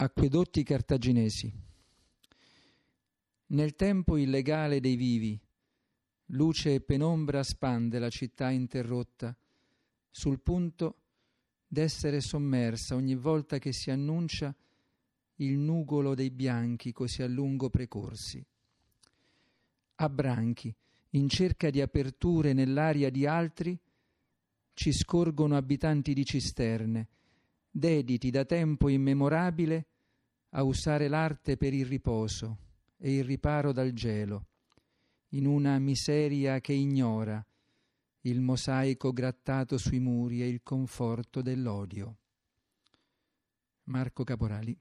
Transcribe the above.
Acquedotti cartaginesi. Nel tempo illegale dei vivi, luce e penombra spande la città interrotta, sul punto d'essere sommersa ogni volta che si annuncia il nugolo dei bianchi così a lungo precorsi. A branchi, in cerca di aperture nell'aria di altri, ci scorgono abitanti di cisterne, dediti da tempo immemorabile a usare l'arte per il riposo e il riparo dal gelo, in una miseria che ignora il mosaico grattato sui muri e il conforto dell'odio. Marco Caporali